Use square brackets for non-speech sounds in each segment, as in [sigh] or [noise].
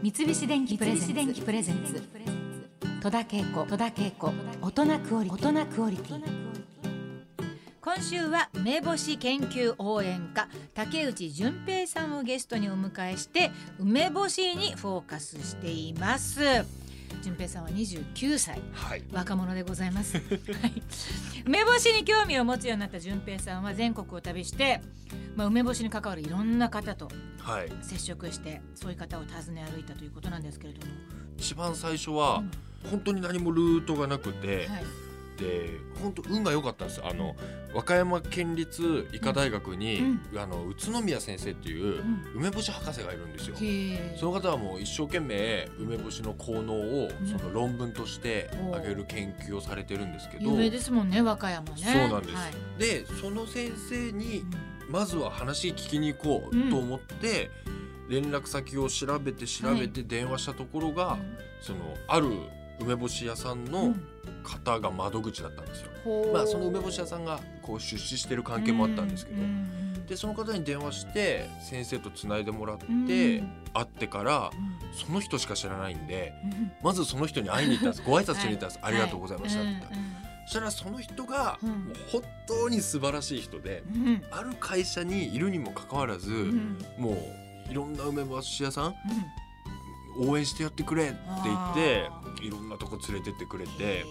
三菱電機プレゼンツ。戸田恵子。戸田恵子。大人クオリ大人クオリティ。今週は梅干し研究応援家竹内純平さんをゲストにお迎えして梅干しにフォーカスしています純平さんは29歳、はい、若者でございます、[laughs] はい、梅干しに興味を持つようになった純平さんは全国を旅してまあ、梅干しに関わるいろんな方と接触して、はい、そういう方を訪ね歩いたということなんですけれども。一番最初は、本当に何もルートがなくて、はいで本当運が良かったんですあの和歌山県立医科大学に、うん、あの宇都宮先生っていう梅干し博士がいるんですよ。その方はもう一生懸命梅干しの効能をその論文としてあげる研究をされてるんですけど、有名ですもんね和歌山ね。そうなんです。はい、でその先生にまずは話聞きに行こうと思って、連絡先を調べて調べて電話したところが、はい、そのある梅干し屋さんの方が窓口だったんですよ。うん、まあその梅干し屋さんがこう出資してる関係もあったんですけど、うん、でその方に電話して先生とつないでもらって、うん、会ってからその人しか知らないんで、まずその人に会いに行ったんです。ご挨拶しに行ったんです、はい、ありがとうございましたって言った。ら。そしたらその人がもう本当に素晴らしい人で、うん、ある会社にいるにもかかわらず、うん、もういろんな梅干し屋さん、応援してやってくれって言っていろんなとこ連れてってくれて。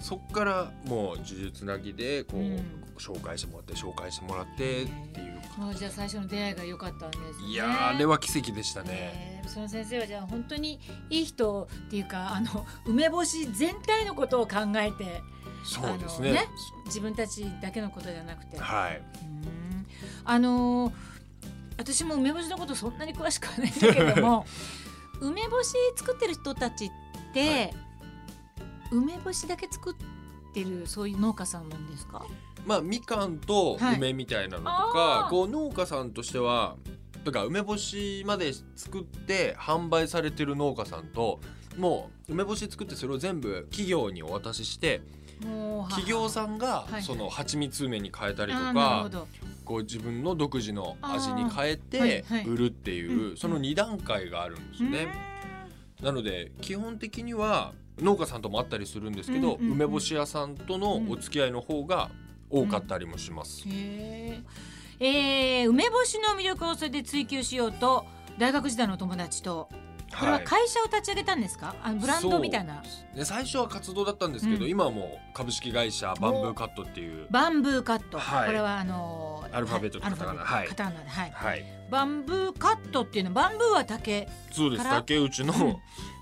そっからもう呪術なぎでこう、紹介してもらって紹介してもらってっていうもうじゃあ最初の出会いが良かったんです、ね、いやあれは奇跡でしたね、その先生はじゃあ本当にいい人っていうかあの梅干し全体のことを考えてそうですね、ね、自分たちだけのことじゃなくて。はい。あの私も梅干しのことそんなに詳しくはないんだけども [laughs] 梅干し作ってる人たちって、はい、梅干しだけ作ってるそういう農家さんなんですか？まあみかんと梅みたいなのとか、はい、こう農家さんとしてはとか梅干しまで作って販売されてる農家さんともう梅干し作ってそれを全部企業にお渡しして企業さんがその蜂蜜梅に変えたりとか、こう自分の独自の味に変えて売るっていうその2段階があるんですね。なので基本的には農家さんともあったりするんですけど、梅干し屋さんとのお付き合いの方が多かったりもします。うん、えー、梅干しの魅力をそれで追求しようと大学時代の友達とこれは会社を立ち上げたんですか、あのブランドみたいな。で最初は活動だったんですけど、うん、今はもう株式会社バンブーカットっていう。バンブーカット、はい、これはあのー、アルファベットとカタカナはいカタカナはい、はい、バンブーカットっていうのバンブーは竹そうです。竹内の、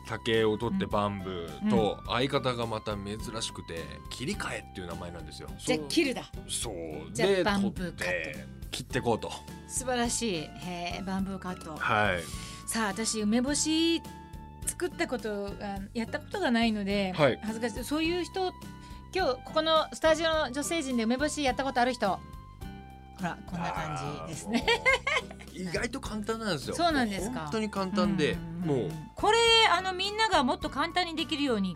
竹を取ってバンブーと相方がまた珍しくて切り替えっていう名前なんですよ。じゃ切るだ。そう。でバンブーカット。切ってこうと。素晴らしい。へバンブーカット。はい。さあ私梅干し作ったことやったことがないので、はい、恥ずかしい。そういう人今日ここのスタジオの女性陣で梅干しやったことある人。ほらこんな感じですね。意外と簡単なんですよ。そうなんですか。本当に簡単で、もう。これあのみんながもっと簡単にできるように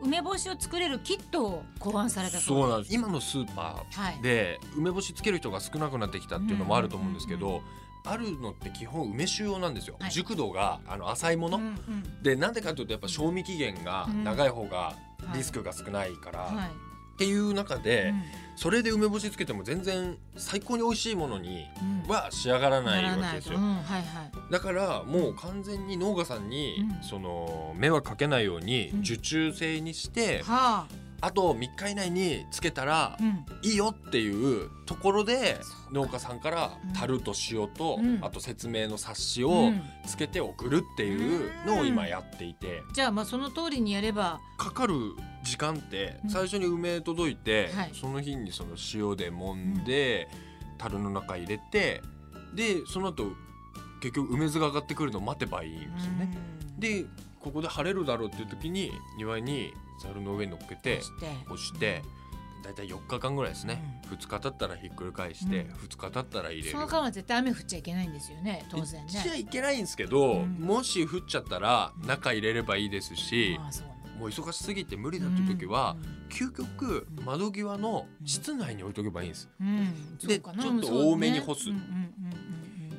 梅干しを作れるキットを考案されたそうなんです。今のスーパーで梅干しつける人が少なくなってきたっていうのもあると思うんですけど、あるのって基本梅酒用なんですよ、はい、熟度があの浅いもの、うんうん、でなんでかというとやっぱ賞味期限が長い方がリスクが少ないから、うんはい、っていう中で、それで梅干しつけても全然最高に美味しいものには仕上がらないわけですよ、うんはいはい、だからもう完全に農家さんに、その迷惑かけないように受注制にして、はああと3日以内につけたらいいよっていうところで農家さんから樽と塩とあと説明の冊子をつけて送るっていうのを今やっていて。じゃあまあその通りにやればかかる時間って最初に梅届いてその日にその塩で揉んで樽の中入れてでその後結局梅酢が上がってくるのを待てばいいんですよね。でここで晴れるだろうっていう時に庭にざるの上に乗っけて押して。大体4日間ぐらいですね、うん、2日経ったらひっくり返して、うん、2日経ったら入れる。その間は絶対雨降っちゃいけないんですよね当然ね。いけないんですけど、うん、もし降っちゃったら中入れればいいですし、もう忙しすぎて無理だっていう時は、究極窓際の室内に置いとけばいいんです、でちょっと多めに干す、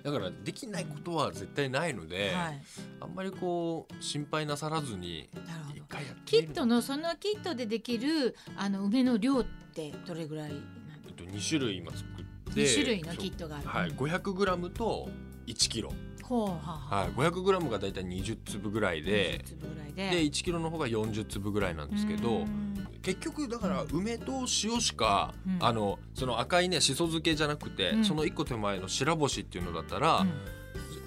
だからできないことは絶対ないので、はい、あんまりこう心配なさらずに一回やってキットのそのキットでできるあの梅の量ってどれぐらいなのえっと2種類今作って2種類のキットがある、はい、500g と 1kg、ほうはあはあ。はい、500g がだいたい20粒ぐらいで20粒ぐらいで。で 1kg の方が40粒ぐらいなんですけどうん結局だから梅と塩しか、うん。あのその赤いねしそ漬けじゃなくて、うん。その1個手前の白星っていうのだったら、うん。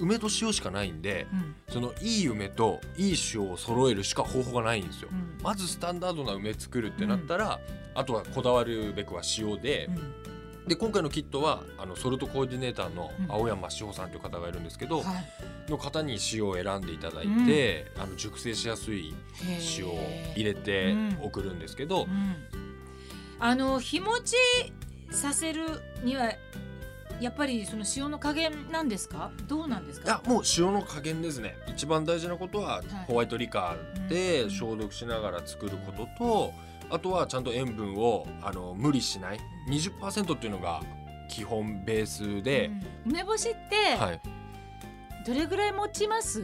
梅と塩しかないんでうん。そのいい梅といい塩を揃えるしか方法がないんですよ。うん。まずスタンダードな梅作るってなったら、あとはこだわるべくは塩で、うんで今回のキットはあのソルトコーディネーターのうん。青山志保さんという方がいるんですけど、はい。の方に塩を選んでいただいて、あの熟成しやすい塩を入れてうん。送るんですけど、うん。あの日持ちさせるにはやっぱりその塩の加減なんですか？どうなんですか？もう塩の加減ですね。一番大事なことはい。ホワイトリカーうでん。消毒しながら作ることとあとはちゃんと塩分をあの無理しない。20%っていうのが基本ベースで、うん。梅干しってはい。どれぐらい持ちます、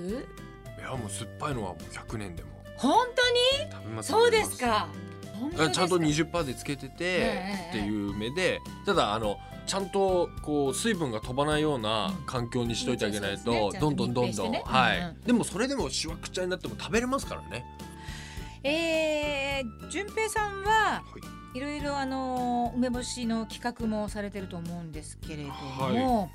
いやもう酸っぱいのはもう100年でも。本当に？そうですか。ちゃんと20%でつけててええっていう目で。ただあのちゃんとこう水分が飛ばないような環境にしといてあげないとどんどんどんどん。はい。でもそれでもしわくちゃになっても食べれますからねえー、順平さんはい。ろいろあの梅干しの企画もされてると思うんですけれども、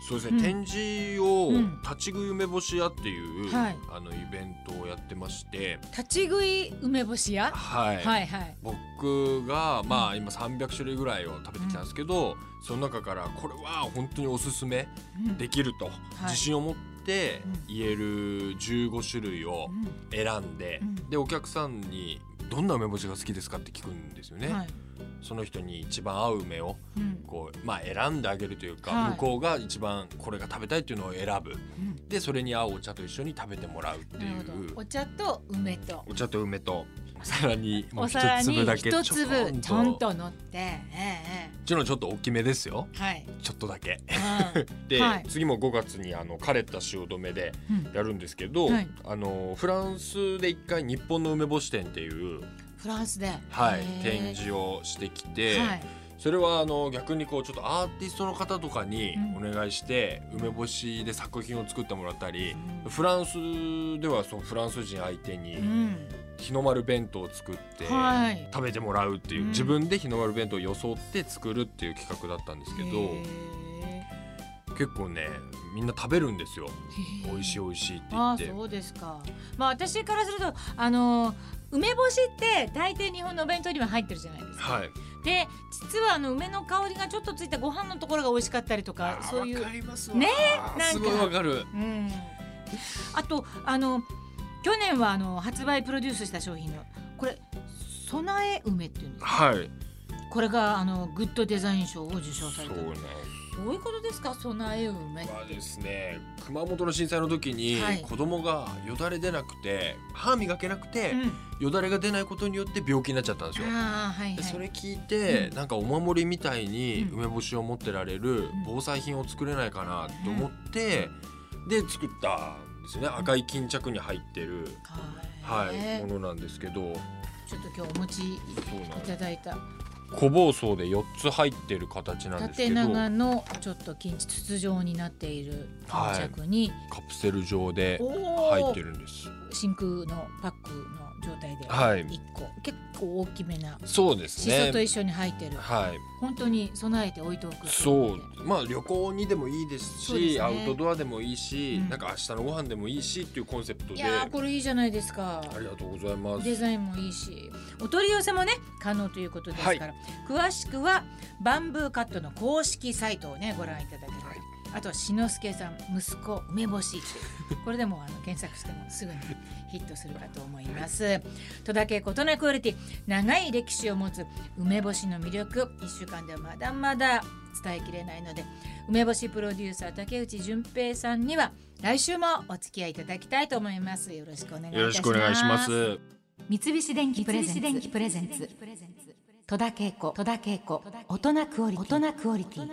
そうですね、うん。展示をうん立ち食い梅干し屋っていう、はい。あのイベントをやってまして。立ち食い梅干し屋、はい、はいはい。僕がまあ今300種類ぐらいを食べてきたんですけど、その中からこれは本当におすすめうん。できると、自信を持ってうん。言える15種類をうん。選んで、うん。でお客さんにどんな梅干しが好きですかって聞くんですよね、はい。その人に一番合う梅をうん。こうまあ選んであげるというか、はい。向こうが一番これが食べたいっていうのを選ぶ。うん。でそれに合うお茶と一緒に食べてもらうっていう。お茶と梅と。お茶と梅とさらに [laughs] もう一粒だけ。一粒ちょんと。と乗って、ええうちのちょっと大きめですよ。ええはい、ちょっとだけ。うん。[laughs] で、はい。次も5月にあの枯れた塩止めでうん。やるんですけど、はい。あのフランスで一回日本の梅干し店っていう、フランスで、はい展示をしてきて、はい。それはあの逆にこうちょっとアーティストの方とかにおうん。願いして、梅干しで作品を作ってもらったり、うん。フランスではそのフランス人相手にうん日の丸弁当を作ってはい。食べてもらうっていう、うん。自分で日の丸弁当を装って作るっていう企画だったんですけどへ結構ねみんな食べるんですよ。え美味しい美味しいって言って。そうですか。まあ私からするとあの梅干しって大抵日本のお弁当には入ってるじゃないですか。はい。で実はあの梅の香りがちょっとついたご飯のところが美味しかったりとかそういう。ねなんか。すごいわかる。うん。あとあの去年はあの発売プロデュースした商品のこれ備え梅っていうんですか？はい。これがあのグッドデザイン賞を受賞された。そうなんです。どういうことですか？備え梅はですね熊本の震災の時にはい。子供がよだれ出なくて歯磨けなくてうん。よだれが出ないことによって病気になっちゃったんですよ。ああはいはい。でそれ聞いて、うん。なんかお守りみたいにうん。梅干しを持ってられるん防災品を作れないかなと思って、で作ったんですよね。赤い巾着に入ってる、はいねものなんですけど。ちょっと今日お持ちいただいた。小包装で4つ入ってる形なんです縦けど。長のちょっと巾筒状になっている巾着に、カプセル状でお入ってるるんです。真空のパックの状態ではい。1個、結構大きめなそうですしそとね。一緒に入ってる。はい、本当に備えて置いておくそう。まあ旅行にでもいいですしね。アウトドアでもいいし、うん。なんか明日のご飯でもいいしっていうコンセプトいでやーこれいいじゃないですか。ありがとうございます。デザインもいいし。お取り寄せもね可能ということですから、詳しくはバンブーカットの公式サイトをねご覧いただければ、はいあとは志の輔さん息子梅干し。これでもあの検索してもすぐにヒットするかと思います。戸田恵子となクオリティ長い歴史を持つ梅干しの魅力。1週間ではまだまだ伝えきれないので梅干しプロデューサー竹内純平さんには来週もお付き合いいただきたいと思います。よろしくお願いいたします。よろしくお願いします。三菱電機プレゼンツ。戸田恵子大人クオリティ